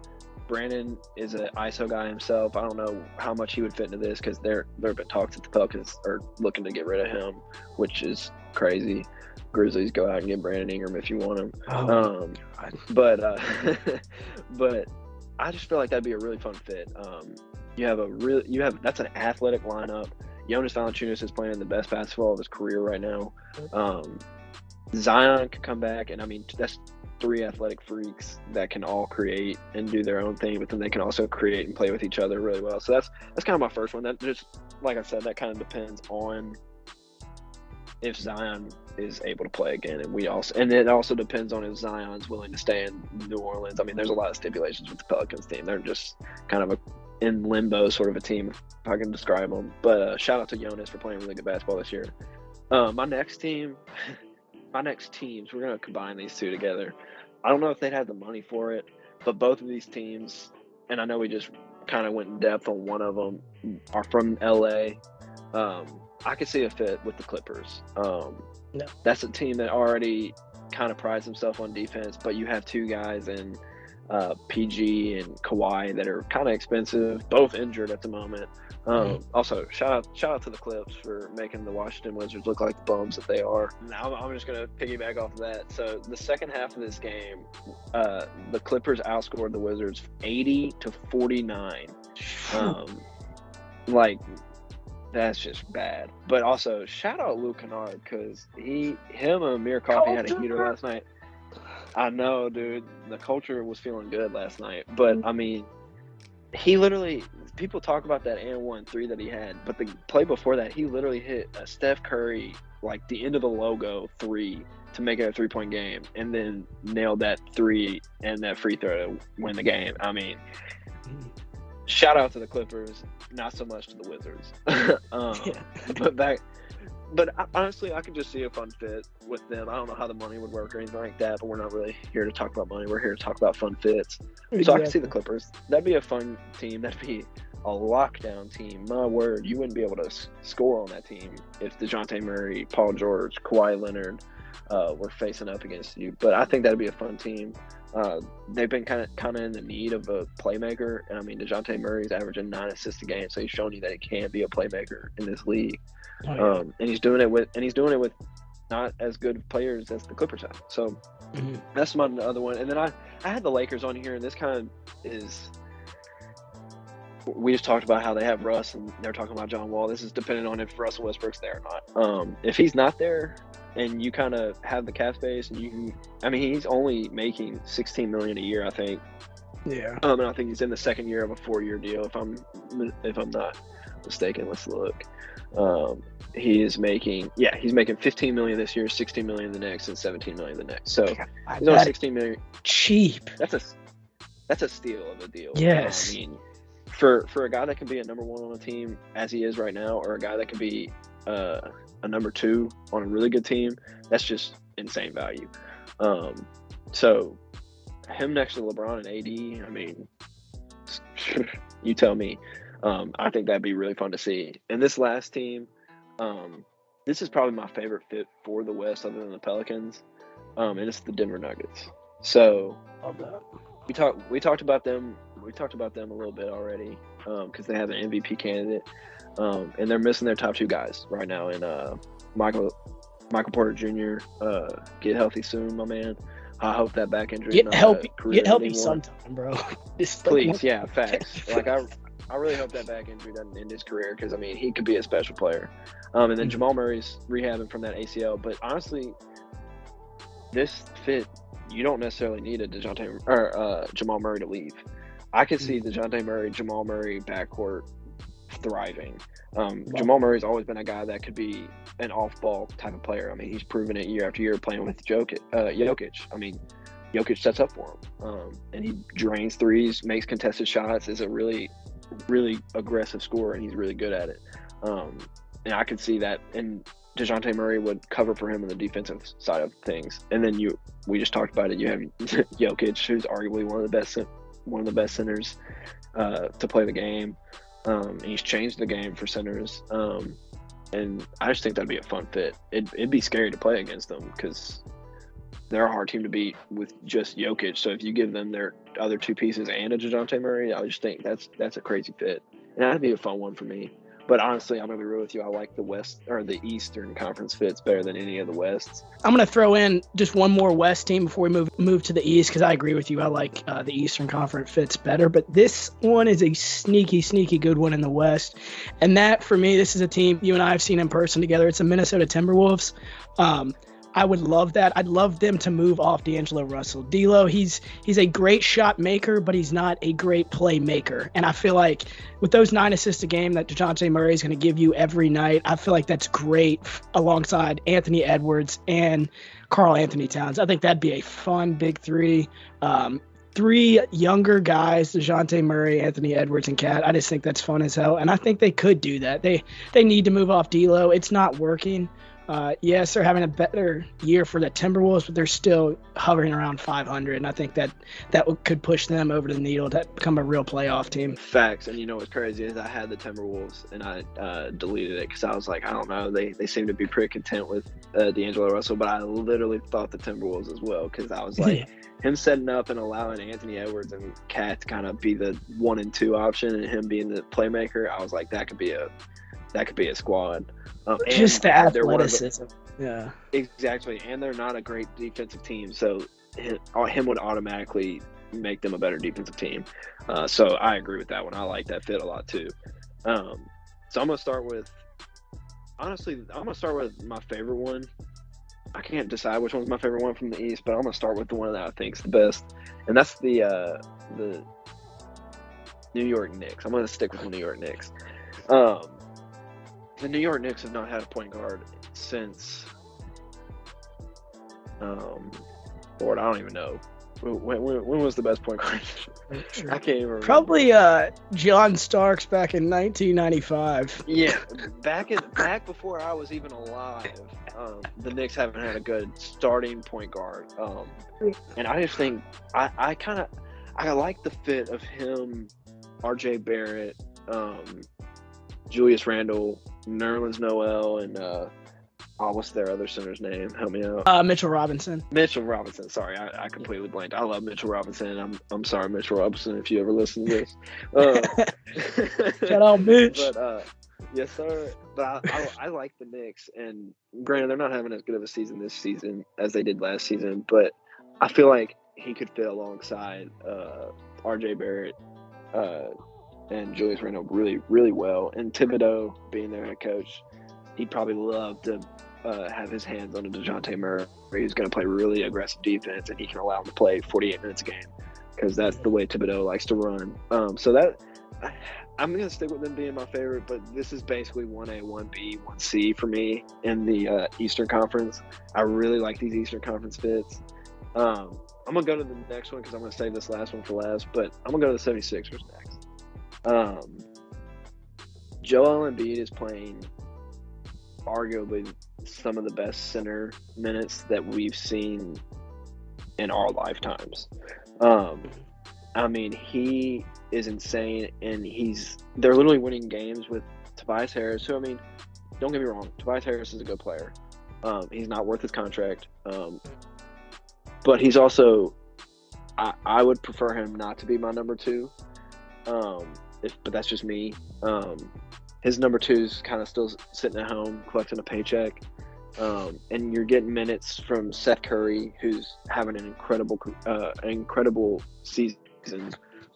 Brandon is an ISO guy himself. I don't know how much he would fit into this because there there have been talks that the Pelicans are looking to get rid of him, which is crazy. Grizzlies go out and get Brandon Ingram if you want him. Oh, um, but uh, but I just feel like that'd be a really fun fit. Um, you have a really you have that's an athletic lineup. Jonas Valanciunas is playing the best basketball of his career right now. Um, Zion could come back, and I mean that's three athletic freaks that can all create and do their own thing, but then they can also create and play with each other really well. So that's that's kind of my first one. That just like I said, that kind of depends on if Zion is able to play again, and we also and it also depends on if Zion's willing to stay in New Orleans. I mean, there's a lot of stipulations with the Pelicans team. They're just kind of a in limbo sort of a team, if I can describe them. But uh, shout out to Jonas for playing really good basketball this year. Uh, my next team, my next teams, we're gonna combine these two together. I don't know if they'd have the money for it, but both of these teams, and I know we just kind of went in depth on one of them, are from LA. Um, I could see a fit with the Clippers. Um, no. That's a team that already kind of prides themselves on defense, but you have two guys in uh, PG and Kawhi that are kind of expensive, both injured at the moment. Um, mm-hmm. Also, shout out shout out to the Clips for making the Washington Wizards look like the bums that they are. Now I'm just gonna piggyback off of that. So the second half of this game, uh, the Clippers outscored the Wizards 80 to 49. Um, like that's just bad. But also shout out Luke Kennard because he him and Amir Coffey had a heater last night. I know, dude. The culture was feeling good last night, but I mean, he literally people talk about that and one three that he had, but the play before that, he literally hit a Steph Curry like the end of the logo three to make it a three point game, and then nailed that three and that free throw to win the game. I mean, shout out to the Clippers, not so much to the Wizards. um, yeah. But back but honestly, I could just see a fun fit with them. I don't know how the money would work or anything like that, but we're not really here to talk about money. We're here to talk about fun fits. Exactly. So I can see the Clippers. That'd be a fun team. That'd be a lockdown team. My word, you wouldn't be able to score on that team if Dejounte Murray, Paul George, Kawhi Leonard, uh, were facing up against you. But I think that'd be a fun team. Uh, they've been kind of kind of in the need of a playmaker, and I mean Dejounte Murray's averaging nine assists a game, so he's shown you that he can be a playmaker in this league. Oh, yeah. um, and he's doing it with and he's doing it with not as good players as the Clippers have. So mm-hmm. that's my other one. And then I I had the Lakers on here, and this kind of is. We just talked about how they have Russ, and they're talking about John Wall. This is dependent on if Russell Westbrook's there or not. Um, if he's not there, and you kind of have the cap space, and you can, I mean, he's only making 16 million a year, I think. Yeah. Um, and I think he's in the second year of a four-year deal, if I'm if I'm not mistaken. Let's look. Um, he is making yeah he's making 15 million this year 16 million the next and 17 million the next. So God, he's on 16 million. Cheap. That's a that's a steal of a deal. Yes i mean? For for a guy that can be a number one on a team as he is right now or a guy that can be uh, a number two on a really good team that's just insane value. Um so him next to lebron and ad i mean you tell me um, I think that'd be really fun to see. And this last team, um, this is probably my favorite fit for the West, other than the Pelicans, um, and it's the Denver Nuggets. So we talked we talked about them we talked about them a little bit already because um, they have an MVP candidate, um, and they're missing their top two guys right now in uh, Michael Michael Porter Jr. Uh, get healthy soon, my man. I hope that back injury get healthy. Get healthy sometime, bro. Please, yeah, facts. like I I really hope that back injury doesn't end his career because I mean he could be a special player. Um, and then mm-hmm. Jamal Murray's rehabbing from that ACL, but honestly, this fit you don't necessarily need a Dejounte or uh, Jamal Murray to leave. I could see mm-hmm. Dejounte Murray, Jamal Murray backcourt thriving. Um, wow. Jamal Murray's always been a guy that could be an off-ball type of player. I mean, he's proven it year after year playing with Jokic. Uh, Jokic. I mean, Jokic sets up for him, um, and he drains threes, makes contested shots. Is a really really aggressive scorer, and he's really good at it. Um, and I could see that, and Dejounte Murray would cover for him on the defensive side of things. And then you, we just talked about it. You have Jokic, who's arguably one of the best, one of the best centers uh, to play the game. Um, and he's changed the game for centers. Um, and I just think that'd be a fun fit. It, it'd be scary to play against them because they're a hard team to beat with just Jokic. So if you give them their other two pieces and a Dejounte Murray, I just think that's that's a crazy fit, and that'd be a fun one for me. But honestly, I'm gonna be real with you. I like the West or the Eastern Conference fits better than any of the Wests. I'm gonna throw in just one more West team before we move move to the East because I agree with you. I like uh, the Eastern Conference fits better, but this one is a sneaky, sneaky good one in the West, and that for me, this is a team you and I have seen in person together. It's the Minnesota Timberwolves. Um, I would love that. I'd love them to move off D'Angelo Russell. D'Lo, he's he's a great shot maker, but he's not a great playmaker. And I feel like with those nine assists a game that Dejounte Murray is going to give you every night, I feel like that's great alongside Anthony Edwards and Karl-Anthony Towns. I think that'd be a fun big three. Um, three younger guys, Dejounte Murray, Anthony Edwards, and KAT. I just think that's fun as hell. And I think they could do that. They they need to move off D'Lo. It's not working. Uh, yes, they're having a better year for the Timberwolves, but they're still hovering around 500, and I think that that could push them over the needle to become a real playoff team. Facts, and you know what's crazy is I had the Timberwolves and I uh, deleted it because I was like, I don't know, they they seem to be pretty content with uh, D'Angelo Russell, but I literally thought the Timberwolves as well because I was like, yeah. him setting up and allowing Anthony Edwards and KAT to kind of be the one and two option, and him being the playmaker, I was like, that could be a that could be a squad. Um, Just the athleticism. The, yeah. Exactly, and they're not a great defensive team, so him, uh, him would automatically make them a better defensive team. Uh, so I agree with that one. I like that fit a lot too. Um, so I'm gonna start with. Honestly, I'm gonna start with my favorite one. I can't decide which one's my favorite one from the East, but I'm gonna start with the one that I think is the best, and that's the uh, the New York Knicks. I'm gonna stick with the New York Knicks. Um, the New York Knicks have not had a point guard since. Um, Lord, I don't even know. When, when, when was the best point guard? I can't even remember. Probably uh, John Starks back in 1995. Yeah, back in back before I was even alive, um, the Knicks haven't had a good starting point guard. Um, and I just think I, I kind of I like the fit of him, R.J. Barrett, um, Julius Randle, Nerlens Noel, and uh, Oh, what's their other center's name? Help me out. Uh, Mitchell Robinson. Mitchell Robinson. Sorry, I, I completely blanked. I love Mitchell Robinson. I'm I'm sorry, Mitchell Robinson, if you ever listen to this. Uh, Shout out, Mitch. But uh, yes, sir. But I, I, I, like the Knicks, and granted, they're not having as good of a season this season as they did last season. But I feel like he could fit alongside uh, R.J. Barrett uh, and Julius Randle really, really well. And Thibodeau being their head coach, he'd probably love to uh, have his hands on a Dejounte Murray. He's going to play really aggressive defense, and he can allow him to play 48 minutes a game because that's the way Thibodeau likes to run. Um, so that I'm going to stick with them being my favorite, but this is basically 1A, 1B, 1C for me in the uh, Eastern Conference. I really like these Eastern Conference fits. Um, I'm going to go to the next one because I'm going to save this last one for last, but I'm going to go to the 76ers next. Um, Joel Embiid is playing arguably some of the best center minutes that we've seen in our lifetimes. Um, I mean, he is insane, and he's they're literally winning games with Tobias Harris. So I mean, don't get me wrong, Tobias Harris is a good player. Um, he's not worth his contract, um, but he's also I, I would prefer him not to be my number two. Um, if, but that's just me. Um, his number two is kind of still sitting at home collecting a paycheck. Um, and you're getting minutes from Seth Curry, who's having an incredible, uh, incredible season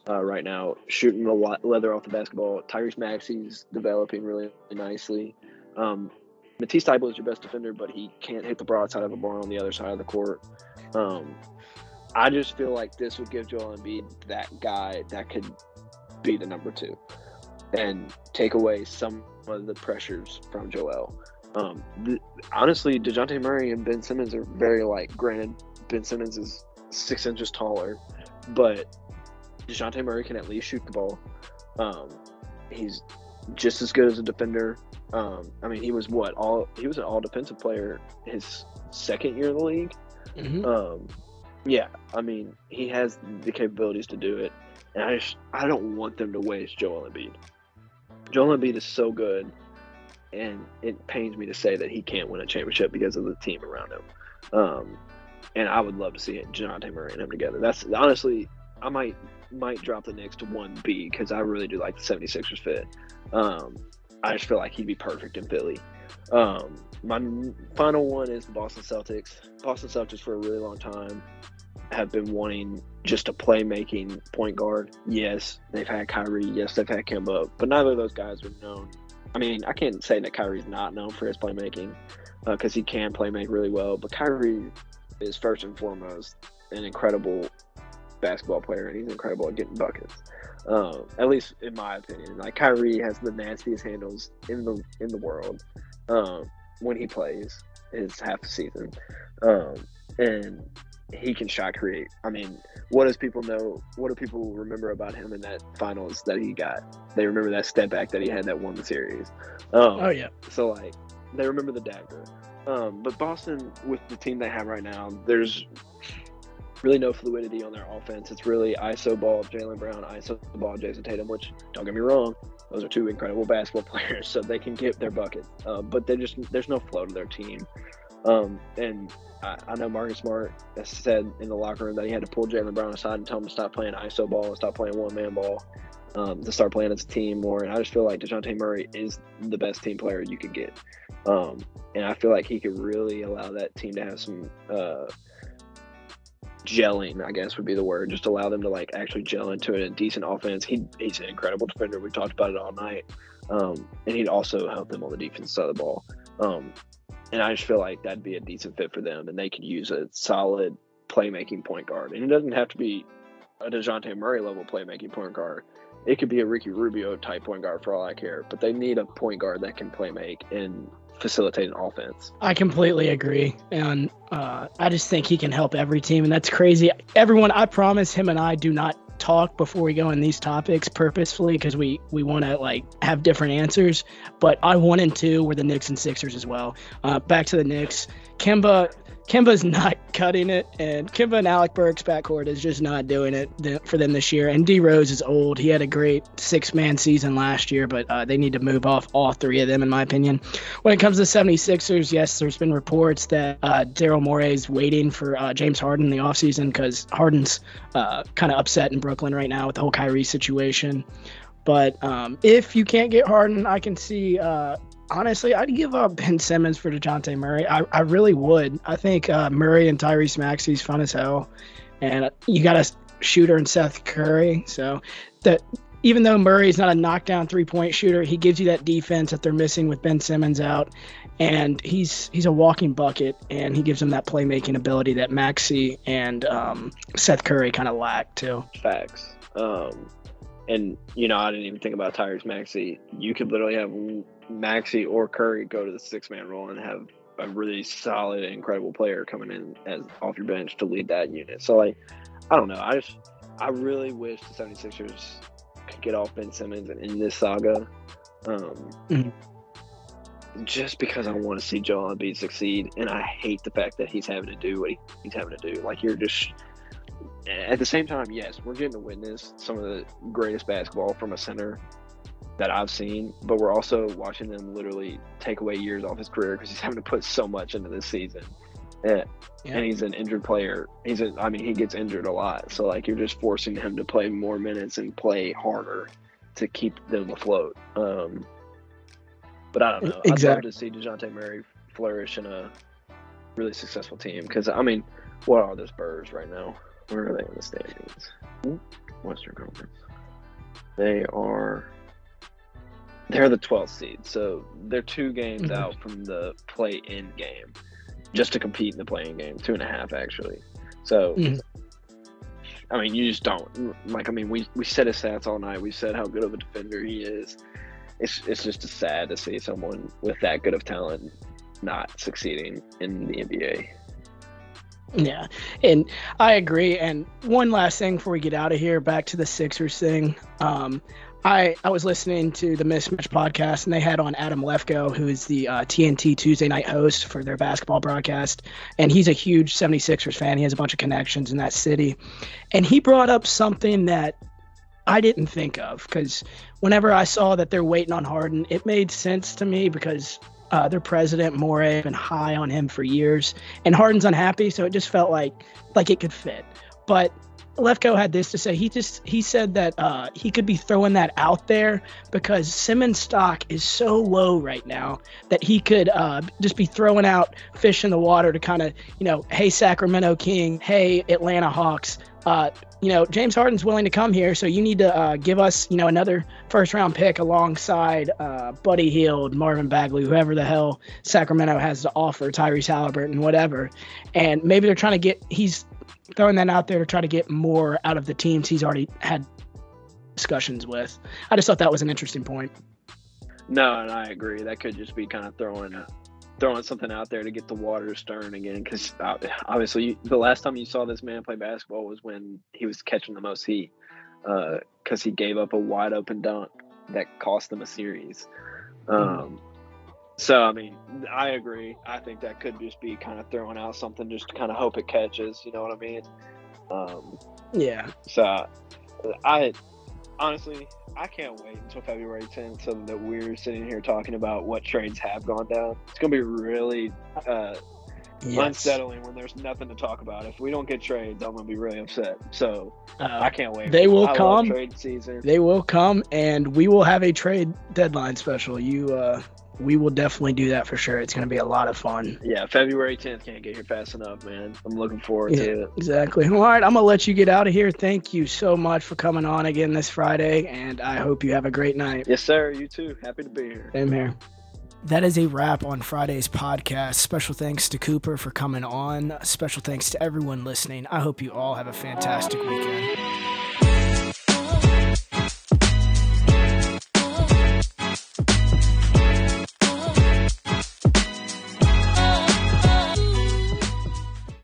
uh, right now, shooting the leather off the basketball. Tyrese Maxey's developing really nicely. Um, Matisse Thybulle is your best defender, but he can't hit the broadside of a barn on the other side of the court. Um, I just feel like this would give Joel Embiid that guy that could be the number two and take away some of the pressures from Joel. Um, the, honestly, Dejounte Murray and Ben Simmons are very like. Granted, Ben Simmons is six inches taller, but Dejounte Murray can at least shoot the ball. Um, he's just as good as a defender. Um, I mean, he was what all he was an all defensive player his second year in the league. Mm-hmm. Um, yeah, I mean, he has the capabilities to do it, and I just I don't want them to waste Joel Embiid. Joel Embiid is so good and it pains me to say that he can't win a championship because of the team around him. Um, and I would love to see it, Murray and him together. That's honestly, I might might drop the Knicks to one B because I really do like the 76ers fit. Um, I just feel like he'd be perfect in Philly. Um, my final one is the Boston Celtics. Boston Celtics for a really long time have been wanting just a playmaking point guard. Yes, they've had Kyrie. Yes, they've had Kemba, but neither of those guys are known I mean, I can't say that Kyrie's not known for his playmaking because uh, he can play make really well. But Kyrie is first and foremost an incredible basketball player, and he's incredible at getting buckets. Um, at least in my opinion, like Kyrie has the nastiest handles in the in the world um, when he plays his half the season, um, and he can shot create. I mean, what does people know? What do people remember about him in that finals that he got? They remember that step back that he had that won the series. Um, oh yeah. So like, they remember the dagger. Um, but Boston, with the team they have right now, there's really no fluidity on their offense. It's really ISO ball Jaylen Brown, ISO ball Jayson Tatum. Which don't get me wrong, those are two incredible basketball players, so they can get their bucket. Uh, but they just there's no flow to their team. Um, and I, I, know Marcus Smart said in the locker room that he had to pull Jaylen Brown aside and tell him to stop playing ISO ball and stop playing one man ball, um, to start playing as a team more. And I just feel like Dejounte Murray is the best team player you could get. Um, and I feel like he could really allow that team to have some uh, gelling, I guess would be the word. Just allow them to like actually gel into a decent offense. He, he's an incredible defender. We talked about it all night. Um, and he'd also help them on the defense side of the ball. Um, and I just feel like that'd be a decent fit for them, and they could use a solid playmaking point guard. And it doesn't have to be a Dejounte Murray level playmaking point guard. It could be a Ricky Rubio type point guard for all I care. But they need a point guard that can play make and facilitate an offense. I completely agree, and uh, I just think he can help every team, and that's crazy. Everyone, I promise him and I do not talk before we go on these topics purposefully because we we want to like have different answers. But I one and two were the Knicks and Sixers as well. Uh, back to the Knicks, Kemba. Kemba's not cutting it, and Kemba and Alec Burks backcourt is just not doing it for them this year. And D Rose is old. He had a great six man season last year, but uh, they need to move off all three of them, in my opinion. When it comes to 76ers, yes, there's been reports that uh, Daryl Morey is waiting for uh, James Harden in the offseason because Harden's uh, kind of upset in Brooklyn right now with the whole Kyrie situation. But um, if you can't get Harden, I can see uh, honestly, I'd give up Ben Simmons for Dejounte Murray. I, I really would. I think uh, Murray and Tyrese Maxey's fun as hell, and you got a shooter in Seth Curry. So that even though Murray's not a knockdown three point shooter, he gives you that defense that they're missing with Ben Simmons out, and he's he's a walking bucket, and he gives them that playmaking ability that Maxey and um, Seth Curry kind of lack too. Facts. Um, and you know, I didn't even think about Tyrese Maxey. You could literally have Maxey or Curry go to the six man role and have a really solid, incredible player coming in as off your bench to lead that unit. So like, I don't know. I just I really wish the 76ers could get off Ben Simmons and in this saga. Um, mm-hmm. Just because I want to see Joel Embiid succeed, and I hate the fact that he's having to do what he's having to do. Like you're just at the same time, yes, we're getting to witness some of the greatest basketball from a center that I've seen, but we're also watching them literally take away years off his career because he's having to put so much into this season. And, yeah. and he's an injured player. He's a, I mean, he gets injured a lot. So like you're just forcing him to play more minutes and play harder to keep them afloat. Um, but I don't know. Exactly. I'd love to see Dejounte Murray flourish in a really successful team because I mean, what are the Spurs right now? Where are they in the standings? Western Conference. They are they're the 12th seed, so they're two games mm-hmm. out from the play-in game, just to compete in the playing game. Two and a half actually. So, mm-hmm. I mean, you just don't like. I mean, we we said his stats all night. We said how good of a defender he is. It's it's just sad to see someone with that good of talent not succeeding in the NBA. Yeah, and I agree. And one last thing before we get out of here, back to the Sixers thing. Um, I, I was listening to the Mismatch podcast, and they had on Adam Lefkoe, who is the uh, TNT Tuesday night host for their basketball broadcast. And he's a huge 76ers fan. He has a bunch of connections in that city. And he brought up something that I didn't think of because whenever I saw that they're waiting on Harden, it made sense to me because uh, their president Morey been high on him for years, and Harden's unhappy, so it just felt like like it could fit. But Lefkoe had this to say. He just he said that uh, he could be throwing that out there because Simmons stock is so low right now that he could uh, just be throwing out fish in the water to kind of you know, hey Sacramento King, hey Atlanta Hawks, uh, you know James Harden's willing to come here, so you need to uh, give us you know another first round pick alongside uh, Buddy Hield, Marvin Bagley, whoever the hell Sacramento has to offer, Tyrese Halliburton, whatever, and maybe they're trying to get he's throwing that out there to try to get more out of the teams he's already had discussions with. I just thought that was an interesting point. No, and I agree. That could just be kind of throwing a, throwing something out there to get the water stirring again. Because uh, obviously, the last time you saw this man play basketball was when he was catching the most heat because uh, he gave up a wide open dunk that cost them a series. Um, so I mean, I agree. I think that could just be kind of throwing out something just to kind of hope it catches. You know what I mean? Um, yeah. So I honestly I can't wait until February 10th so that we're sitting here talking about what trades have gone down. It's gonna be really uh, yes. unsettling when there's nothing to talk about. If we don't get trades, I'm gonna be really upset. So uh, I can't wait. They will I come. Trade season. They will come, and we will have a trade deadline special. You uh, we will definitely do that for sure. It's going to be a lot of fun. Yeah, February 10th can't get here fast enough, man. I'm looking forward yeah, to it. Exactly. All right, I'm going to let you get out of here. Thank you so much for coming on again this Friday, and I hope you have a great night. Yes, sir. You too. Happy to be here. Same here. That is a wrap on Friday's podcast. Special thanks to Cooper for coming on. Special thanks to everyone listening. I hope you all have a fantastic weekend.